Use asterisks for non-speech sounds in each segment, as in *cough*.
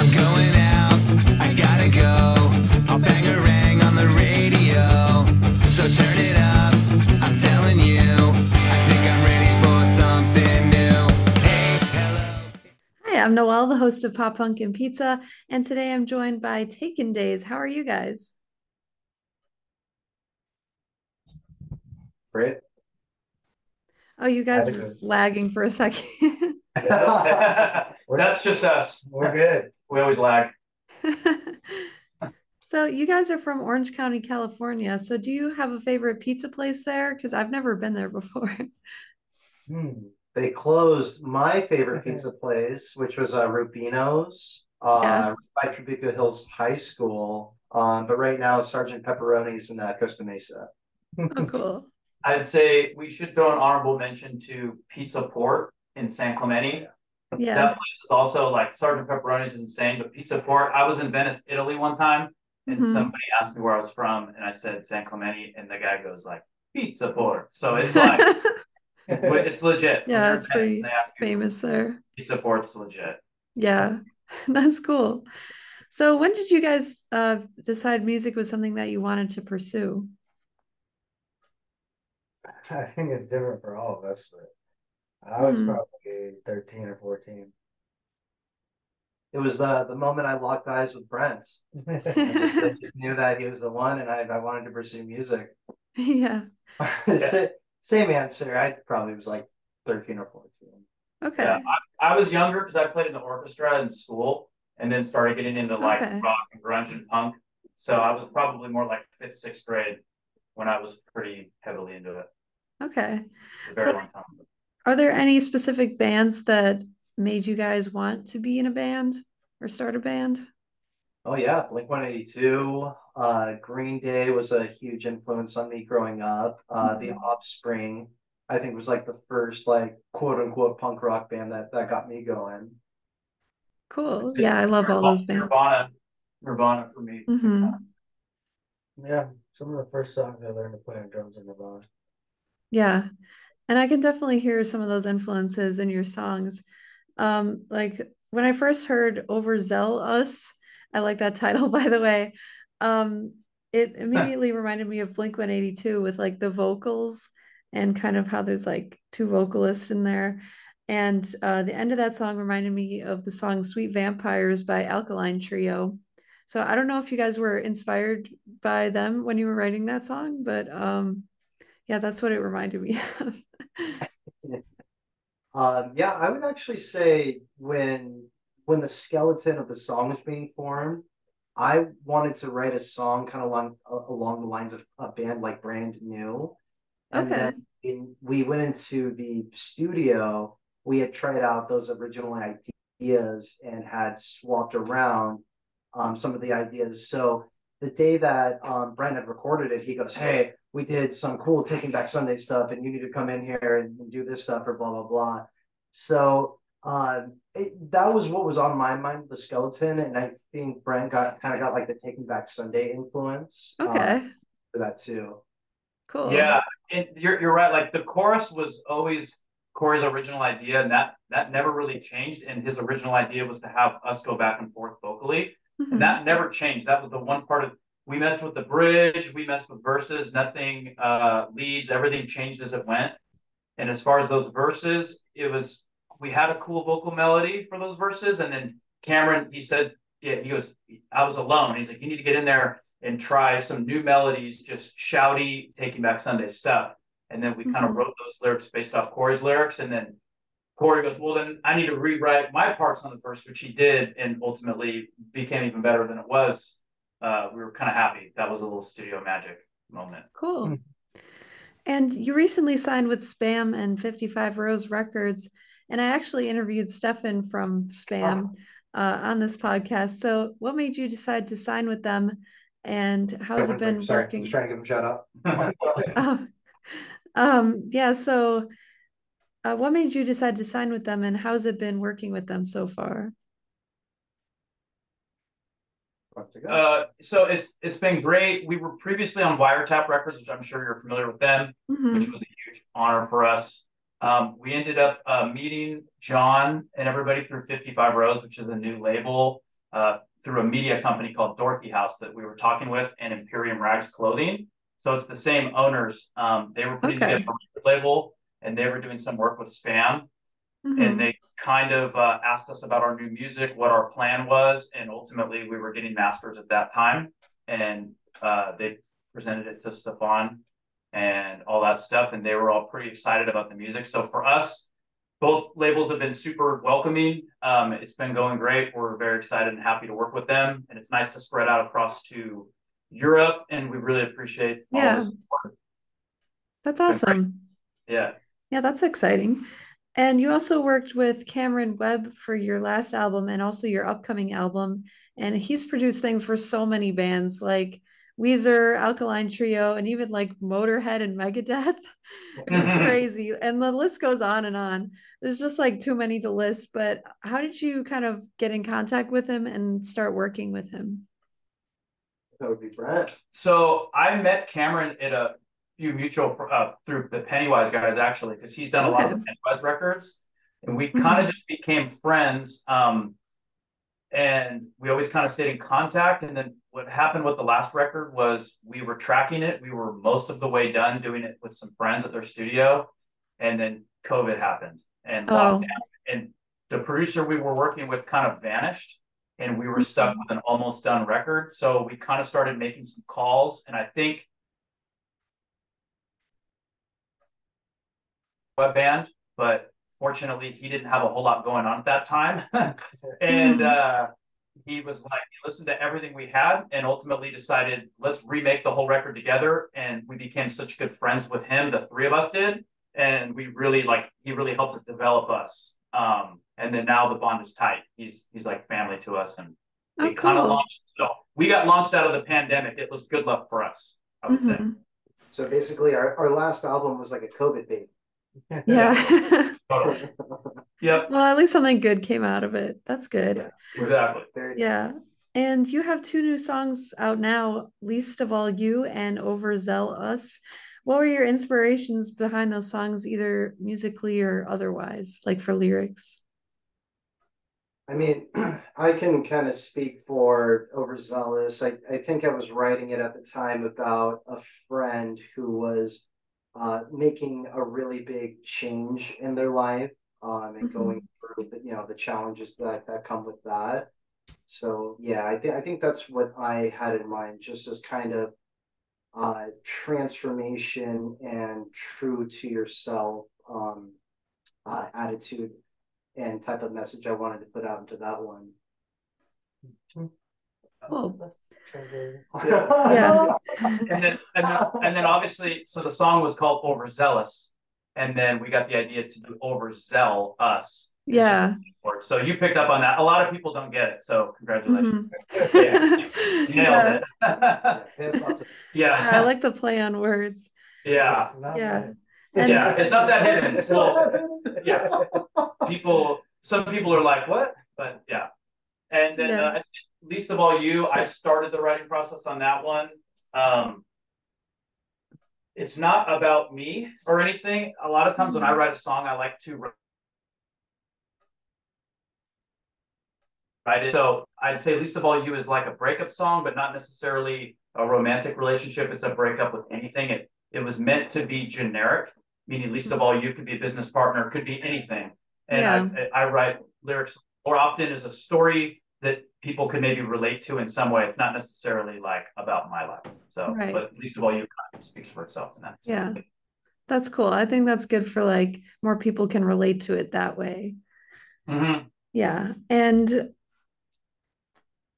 I'm going out, I gotta go. I'll bang a rang on the radio. So turn it up, I'm telling you. I think I'm ready for something new. Hey, hello. Hi, I'm Noelle, the host of Pop Punk and Pizza, and today I'm joined by Taken Days. How are you guys? Great. Oh, you guys Had a were lagging for a second. *laughs* *laughs* That's just us. We're good. We always lag. *laughs* So you guys are from Orange County, California. So do you have a favorite pizza place there? Because I've never been there before. *laughs* Hmm. They closed my favorite pizza place, which was uh, Rubino's, uh, Yeah. by Trabuco Hills High School. Um, but right now, Sergeant Pepperoni's in uh, Costa Mesa. Oh, cool. I'd say we should throw an honorable mention to Pizza Port in San Clemente. Yeah. That place is also like Sergeant Pepperoni's is insane, but Pizza Port. I was in Venice, Italy one time, and Mhm. somebody asked me where I was from, and I said San Clemente, and the guy goes like Pizza Port. So it's *laughs* like it's legit. Yeah, you're it's pretty they you, Famous there. Pizza Port's legit. Yeah. *laughs* That's cool. So when did you guys uh, decide music was something that you wanted to pursue? I think it's different for all of us, but I was Mhm. probably 13 or 14. It was the the moment I locked eyes with Brent. I just, I just knew that he was the one, and I, I wanted to pursue music. *laughs* Yeah. *laughs* Sa- Same answer. I probably was like 13 or 14. Okay. Yeah, I, I was younger because I played in the orchestra in school, and then started getting into like Okay. rock and grunge and punk. So I was probably more like fifth, sixth grade when I was pretty heavily into it. Okay. A very So- long time. Ago. Are there any specific bands that made you guys want to be in a band or start a band? Oh yeah, Blink 182. Uh, Green Day was a huge influence on me growing up. Uh, The Mhm. Offspring, I think, was like the first like quote unquote punk rock band that that got me going. Cool. Yeah, I love all those bands. Nirvana, Nirvana for me. hmm Yeah, some of the first songs I learned to play on drums in Nirvana. Yeah. And I can definitely hear some of those influences in your songs. Um, like when I first heard Overzeal Us, I like that *laughs* title, by the way. Um, it *laughs* immediately reminded me of Blink 182 with like the vocals and kind of how there's like two vocalists in there. And uh, the end of that song reminded me of the song Sweet Vampires by Alkaline Trio. So I don't know if you guys were inspired by them when you were writing that song, but um, yeah, that's what it reminded me *laughs* of. Um, yeah, I would actually say when when the skeleton of the song was being formed, I wanted to write a song kind of along along the lines of a band like Brand New. And Okay. then in, we went into the studio, we had tried out those original ideas and had swapped around um, some of the ideas. So the day that um, Brent had recorded it, he goes, Hey, we did some cool Taking Back Sunday stuff, and you need to come in here and, and do this stuff, or blah, blah, blah. So um, it, that was what was on my mind, the skeleton. And I think Brent got kind of got like the Taking Back Sunday influence uh, Okay, for that too. cool. Yeah, and you're you're right. Like the chorus was always Corey's original idea, and that that never really changed. And his original idea was to have us go back and forth vocally, Mhm. and that never changed. That was the one part of we messed with the bridge, we messed with verses, nothing uh leads, everything changed as it went. And as far as those verses, it was we had a cool vocal melody for those verses, and then Cameron he said, yeah, he goes, I was alone. He's like, you need to get in there and try some new melodies, just shouty, taking back Sunday stuff. And then we kind of wrote those lyrics based off Corey's lyrics, and then Corey goes, well, then I need to rewrite my parts on the verse, which he did, and ultimately became even better than it was. Uh, we were kind of happy. That was a little studio magic moment. Cool. And you recently signed with SBÄM and 55 Rose Records. And I actually interviewed Stefan from SBÄM uh, on this podcast. So, what made you decide to sign with them? And how's it been Sorry, working? just trying to give him a shout out. Oh, *laughs* *laughs* um, yeah. So, uh, what made you decide to sign with them, and how's it been working with them so far? Uh, so it's it's been great. We were previously on Wiretap Records, which I'm sure you're familiar with them, Mhm. which was a huge honor for us. Um, we ended up uh, meeting John and everybody through 55 Rows, which is a new label. uh, through a media company called Dorothy House that we were talking with and Imperium Rags Clothing. So it's the same owners. Um, they were putting Okay. together a record label and they were doing some work with SBÄM Mhm. and they kind of uh, asked us about our new music, what our plan was, and ultimately we were getting masters at that time, and uh, they presented it to Stefan and all that stuff, and they were all pretty excited about the music. So for us, both labels have been super welcoming. Um, it's been going great. We're very excited and happy to work with them, and it's nice to spread out across to Europe, and we really appreciate all Yeah. the support. That's awesome. Yeah. Yeah, that's exciting. And you also worked with Cameron Webb for your last album and also your upcoming album. And he's produced things for so many bands like Weezer, Alkaline Trio, and even like Motorhead and Megadeth, *laughs* which is Mhm. *laughs* crazy. And the list goes on and on. There's just like too many to list. But how did you kind of get in contact with him and start working with him? That would be Brent. So I met Cameron at a few mutual uh, through the Pennywise guys actually, because he's done a lot of. Pennywise records, and we Mhm. kind of just became friends. Um, and we always kind of stayed in contact. And then what happened with the last record was we were tracking it. We were most of the way done doing it with some friends at their studio, and then COVID happened and Oh. lockdown, and the producer we were working with kind of vanished and we were stuck with an almost done record. So we kind of started making some calls, and I think web band, but fortunately he didn't have a whole lot going on at that time. *laughs* and Mhm. uh, he was like, he listened to everything we had and ultimately decided, let's remake the whole record together. And we became such good friends with him, the three of us did. And we really like, he really helped us develop us. Um, and then now the bond is tight. He's he's like family to us, and Oh, it kind of launched. So we got launched out of the pandemic. It was good luck for us, I would say. Mhm. So basically, our, our last album was like a COVID baby. Yeah. Totally. *laughs* Yep, well, at least something good came out of it. That's good. Yeah. exactly. Yeah. And you have two new songs out now, Least of All You and Overzeal Us. What were your inspirations behind those songs, either musically or otherwise, like for lyrics? I mean, *clears throat* I can kind of speak for Overzealous. I, I think I was writing it at the time about a friend who was uh, making a really big change in their life um, and Mhm. going through the, you know the challenges that that come with that. So yeah, I think I think that's what I had in mind, just as kind of uh, transformation and true to yourself um, uh, attitude and type of message I wanted to put out into that one. Cool. Yeah. and then and then and then obviously so the song was called overzealous and then we got the idea to do overzeal us Yeah. so you picked up on that a lot of people don't get it so congratulations *laughs* Mhm. you nailed Yeah. it Yeah, there's lots of- Yeah, I like the play on words. yeah Yeah. And yeah it's not that hidden so yeah people some people are like what but yeah and then Yeah. uh, I'd say least of all you i started the writing process on that one. Um it's not about me or anything. A lot of times when i write a song i like to write it. So i'd say least of all you is like a breakup song but not necessarily a romantic relationship. It's a breakup with anything. It it was meant to be generic meaning least of all you could be a business partner could be anything. And I, I write lyrics more often as a story that people could maybe relate to in some way. It's not necessarily like about my life. So, Right. but least of all, you kind of speaks for itself in that. Yeah. That's cool. I think that's good for like more people can relate to it that way. hmm Yeah. And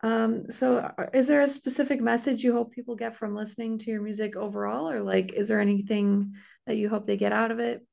um, so is there a specific message you hope people get from listening to your music overall, or like is there anything that you hope they get out of it?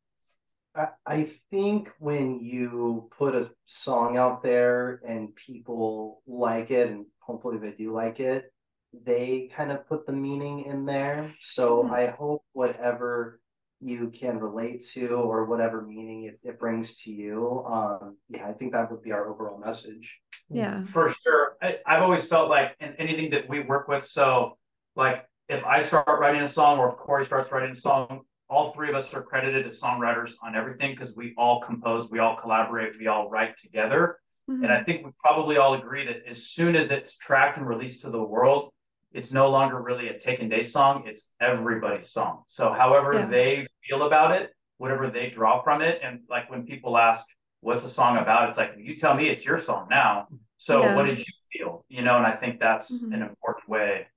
I, I think when you put a song out there and people like it, and hopefully they do like it, they kind of put the meaning in there. So Mhm. I hope whatever you can relate to or whatever meaning it, it brings to you, um, yeah, I think that would be our overall message. Yeah. For sure. I, I've always felt like in anything that we work with, so like if I start writing a song or if Corey starts writing a song, all three of us are credited as songwriters on everything because we all compose, we all collaborate, we all write together. Mhm. And I think we probably all agree that as soon as it's tracked and released to the world, it's no longer really a Taken Day song, it's everybody's song. So however Yeah. they feel about it, whatever they draw from it, and like when people ask, what's a song about? It's like, you tell me it's your song now. So Yeah. what did you feel? You know, and I think that's Mhm. an important way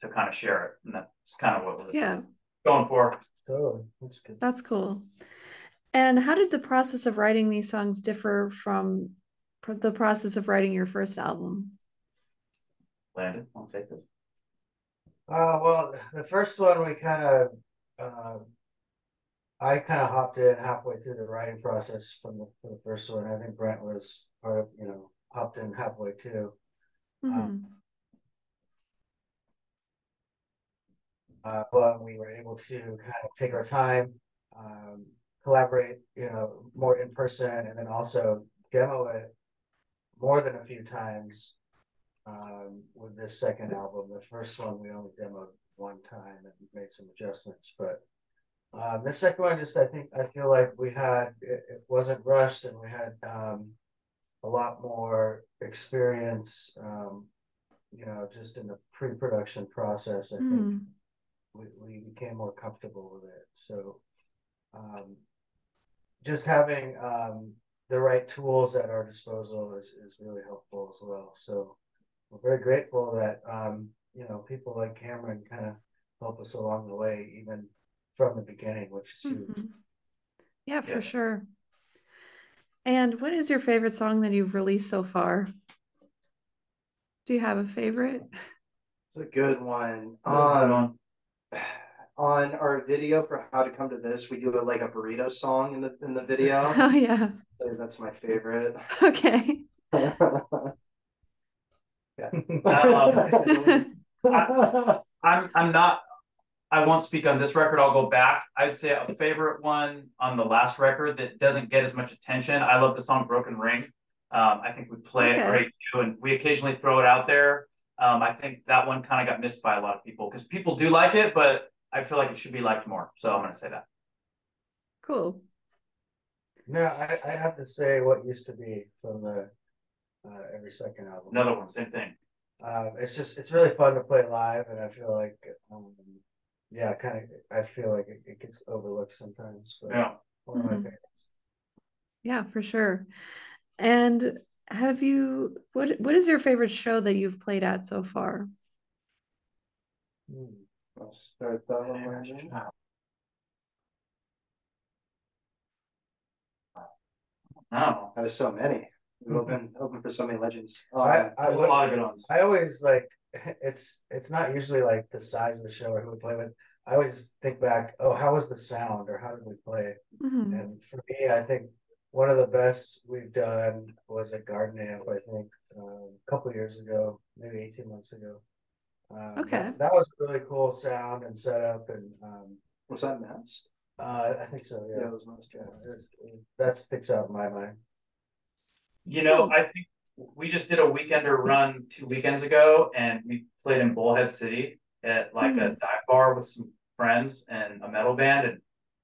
to kind of share it. And that's kind of what we're Yeah, going for. Totally. That's good. that's cool. And how did the process of writing these songs differ from pr- the process of writing your first album? Landon, I'll take this. Uh, well, the first one we kind of, uh, I kind of hopped in halfway through the writing process from the, for the first one. I think Brent was part of, you know, hopped in halfway too. Mhm. Uh, but we were able to kind of take our time, um, collaborate, you know, more in person and then also demo it more than a few times. Um, with this second album, the first one we only demoed one time and made some adjustments, but um, the second one just I think I feel like we had it, it wasn't rushed and we had um, a lot more experience, um, you know, just in the pre-production process. I think Mhm. We, we became more comfortable with it. So um, just having um, the right tools at our disposal is, is really helpful as well. So we're very grateful that um, you know people like Cameron kind of help us along the way, even from the beginning, which is huge. Mhm. Yeah, for Yeah. sure. And what is your favorite song that you've released so far? Do you have a favorite? It's a good one. Hold Um, on. on our video for how to come to this, we do a, like a burrito song in the in the video. *laughs* Oh yeah. So that's my favorite. *laughs* Okay. *laughs* Yeah. I'm I'm not I won't speak on this record. I'll go back. I'd say a favorite one on the last record that doesn't get as much attention. I love the song Broken Ring. Um, I think we play Okay. it great too, and we occasionally throw it out there. Um, I think that one kind of got missed by a lot of people because people do like it, but I feel like it should be liked more. So I'm gonna say that. Cool. No, I, I have to say what used to be from the uh, every second album. Another one, same thing. Um, it's just it's really fun to play live, and I feel like um, yeah, kind of I feel like it, it gets overlooked sometimes. But Yeah. one of my Mhm. favorites. Yeah, for sure. And have you what what is your favorite show that you've played at so far? Hmm. I'll start that one. Landon. No, There's so many. We've opened open *laughs* for so many legends. I, Um, I there's a would lot of good ones. I always like *laughs* it's it's not usually like the size of the show or who we play with. I always think back, oh, how was the sound or how did we play? Mhm. And for me, I think one of the best we've done was at Garden Amp, I think, um, a couple years ago, maybe 18 months ago. Um, Okay. That, that was a really cool sound and setup, and um, was that Mass? uh, I think so. Yeah, Yeah, it was Mass. yeah it was- it was- that sticks out in my mind. You know, Cool. I think we just did a weekender run two weekends ago, and we played in Bullhead City at like a dive bar with some friends and a metal band, and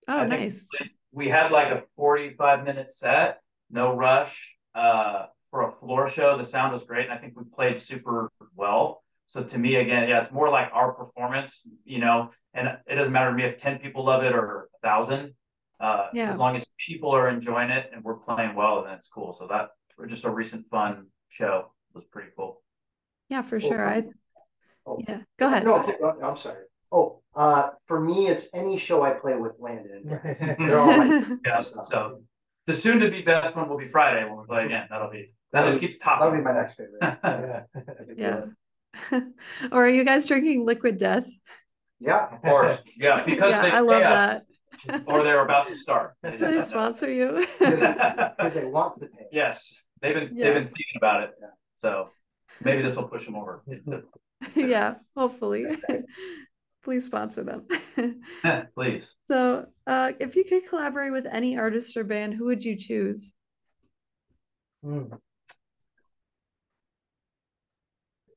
Oh, I think nice. we had like a 45 minute set, no rush, uh, for a floor show. The sound was great, and I think we played super well. So to me, again, yeah, it's more like our performance, you know, and it doesn't matter to me if 10 people love it or a thousand. Uh, Yeah. as long as people are enjoying it and we're playing well, then it's cool. So that we just a recent fun show was pretty cool. Yeah, for sure. I Oh. yeah. Go ahead. No, I'm sorry. Oh, uh, for me, it's any show I play with Landon. *laughs* They're all like, *laughs* Yeah. So the soon to be best one will be Friday when we play again. That'll be that just keeps that'll be my next favorite. *laughs* yeah. Yeah. *laughs* Or are you guys drinking liquid death? Yeah. Of course. Yeah, *laughs* because Yeah, they I love pay us, or they're about to start. *laughs* Do they sponsor you? Because they want to pay. yes, they've been Yeah. they've been thinking about it. So maybe this will push them over. yeah, hopefully. Please sponsor them. Please. So, uh, if you could collaborate with any artist or band, who would you choose? Hmm.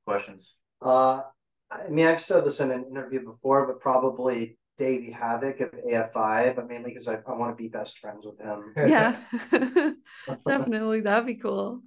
questions? Uh, I mean, I've said this in an interview before, but probably Davey Havok of AFI, but mainly because I, I want to be best friends with him. *laughs* Yeah, *laughs* definitely. That'd be cool.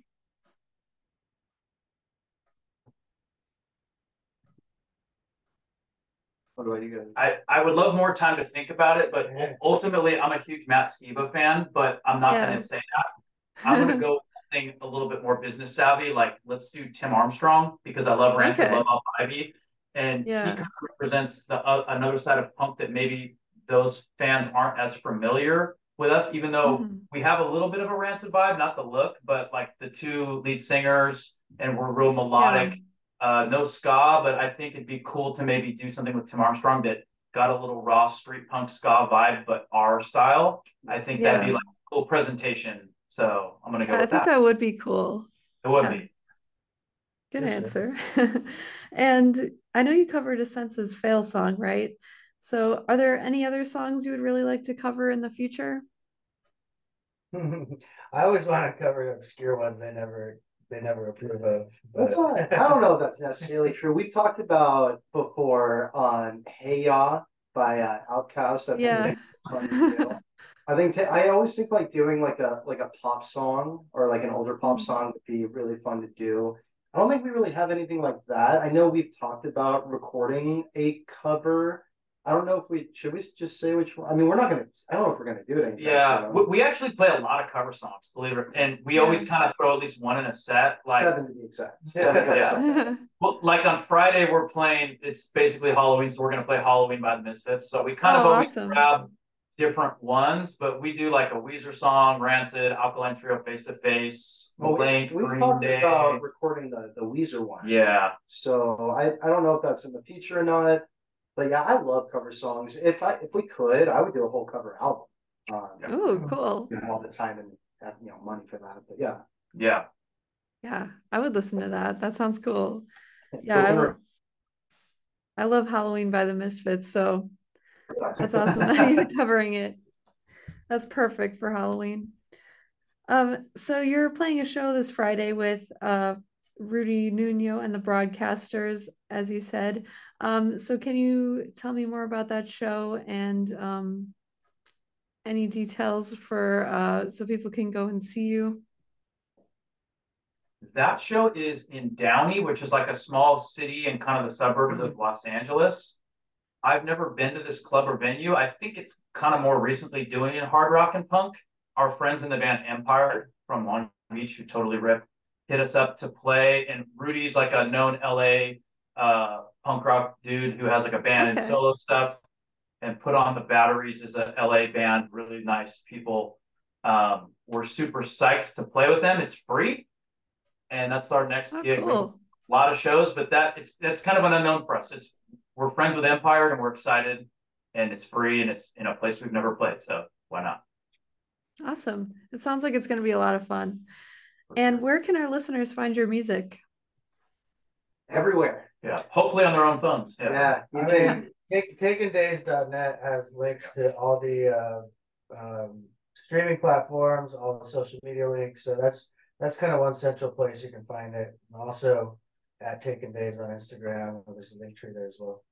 What about you guys? I, I would love more time to think about it, but ultimately, I'm a huge Matt Skiba fan, but I'm not yeah. going to say that. I'm going to go something a little bit more business savvy, like let's do Tim Armstrong because I love Rancid, Okay. love Op Ivy, and Yeah. he kind of represents the uh, another side of punk that maybe those fans aren't as familiar with us, even though Mhm. we have a little bit of a Rancid vibe, not the look, but like the two lead singers, and we're real melodic. Uh, no ska, but I think it'd be cool to maybe do something with Tim Armstrong that got a little raw street punk ska vibe, but our style. I think that'd be like a cool presentation. So I'm gonna go Yeah, I think that. that would be cool. It would yeah. be. Good Yes, answer. *laughs* And I know you covered a Senses Fail song, right? So are there any other songs you would really like to cover in the future? *laughs* I always want to cover obscure ones they never they never approve of. That's not, I don't know if that's necessarily *laughs* true. We've talked about before on Hey Ya by uh, Outkast. Yeah. That'd be fun to do. I think ta- I always think like doing like a like a pop song or like an older pop Mhm. song would be really fun to do. I don't think we really have anything like that. I know we've talked about recording a cover. I don't know if we should we just say which one. I mean, we're not gonna. I don't know if we're gonna do it. anytime Yeah, soon. we, we actually play a lot of cover songs, believe it, and we Yeah. always kind of throw at least one in a set. Like, seven to be exact. *laughs* Yeah. Seven Yeah. *laughs* well, like on Friday we're playing. It's basically Halloween, so we're gonna play Halloween by the Misfits. So we kind of Oh, always awesome. grab different ones, but we do like a Weezer song, Rancid, Alkaline Trio, Face to Face, Well, we, Blink, we've Green talked Day. about recording the the Weezer one. Yeah, So I, I don't know if that's in the future or not, but yeah, I love cover songs. If I if we could, I would do a whole cover album. Um, Yeah. Ooh, cool. you know, all the time and have you know money for that. But yeah, yeah. Yeah, I would listen to that. That sounds cool. So *laughs* Yeah, I, I love Halloween by the Misfits, so that's awesome that you're *laughs* covering it. That's perfect for Halloween. Um, so you're playing a show this Friday with uh Rudy Nuno and the broadcasters, as you said. Um, so can you tell me more about that show and um any details for uh so people can go and see you? That show is in Downey, which is like a small city in kind of the suburbs of Los Angeles. I've never been to this club or venue. I think it's kind of more recently doing it hard rock and punk. Our friends in the band Empire from Long Beach, who totally rip, hit us up to play. And Rudy's like a known LA uh, punk rock dude who has like a band and solo stuff. And Put on the Batteries is a LA band, really nice people. Um, we're super psyched to play with them. It's free, and that's our next Oh, gig. Cool. a lot of shows, but that it's that's kind of an unknown for us. It's we're friends with Empire and we're excited, and it's free and it's in a place we've never played, so why not? Awesome. It sounds like it's going to be a lot of fun. And where can our listeners find your music? everywhere. Yeah, hopefully on their own phones. Yeah, Yeah, you I can- mean, take, takendays.net has links to all the uh, um, streaming platforms, all the social media links. So that's that's kind of one central place you can find it. And also at Taken Days on Instagram, there's a link tree there as well.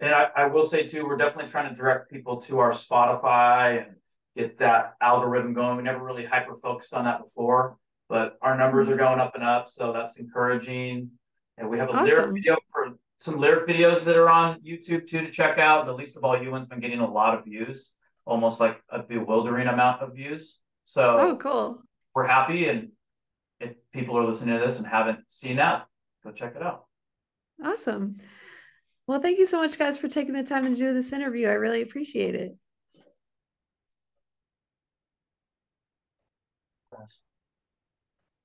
And I, I will say too, we're definitely trying to direct people to our Spotify and get that algorithm going. We never really hyper focused on that before, but our numbers are mm-hmm. going up and up, so that's encouraging. And we have a lyric video for some lyric videos that are on YouTube too to check out. The least of all you one's been getting a lot of views, almost like a bewildering amount of views. So Oh, cool. we're happy, and if people are listening to this and haven't seen that, go check it out. Awesome. Well, thank you so much, guys, for taking the time to do this interview. I really appreciate it.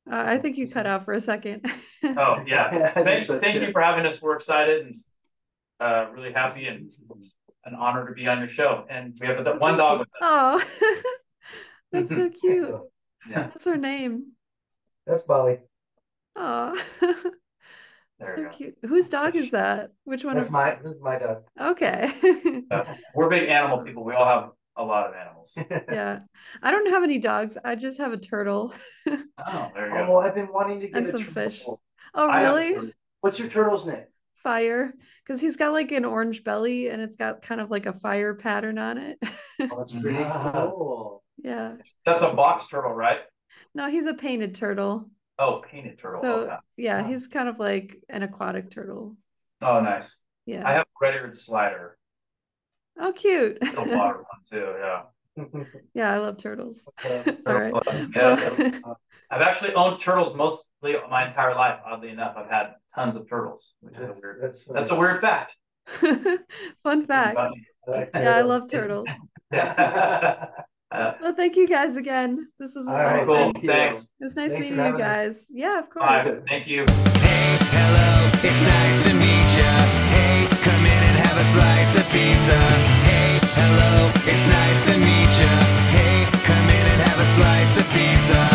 Uh, I think you cut out for a second. *laughs* Oh yeah, *laughs* Yeah, I think thank, so, thank you for having us. We're excited and uh, really happy and an honor to be on your show. And we have the one dog with us. *laughs* Oh, that's so cute. Yeah. What's her name? That's Bali. Oh, There so cute. Whose dog is that? Which one? That's Of... my this is my dog. Okay. *laughs* We're big animal people. We all have a lot of animals. *laughs* Yeah. I don't have any dogs. I just have a turtle. *laughs* Oh, there you go. Oh, I've been wanting to get And a some fish. Oh, really? What's your turtle's name? Fire. Because he's got like an orange belly and it's got kind of like a fire pattern on it. Oh, that's pretty cool. yeah. That's a box turtle, right? No, he's a painted turtle. Oh, painted turtle. So okay. yeah, Wow. he's kind of like an aquatic turtle. Oh, nice. Yeah. I have a red-eared slider, Oh, cute. the water one too. Yeah. *laughs* Yeah, I love turtles. *laughs* Uh, All right. Yeah. Well, *laughs* I've actually owned turtles mostly my entire life. Oddly enough, I've had tons of turtles, which is That's, a weird. that's, That's a weird fact. Fun fact. Yeah, I love turtles. Yeah. Uh, well, thank you guys again. This is all right. Cool. Thanks. It's nice Thanks meeting you guys. Us. Yeah, of course. Right. Thank you. Hey, hello. It's nice to meet you. Hey, come in and have a slice of pizza. Hey, hello. It's nice to meet you. Hey, come in and have a slice of pizza.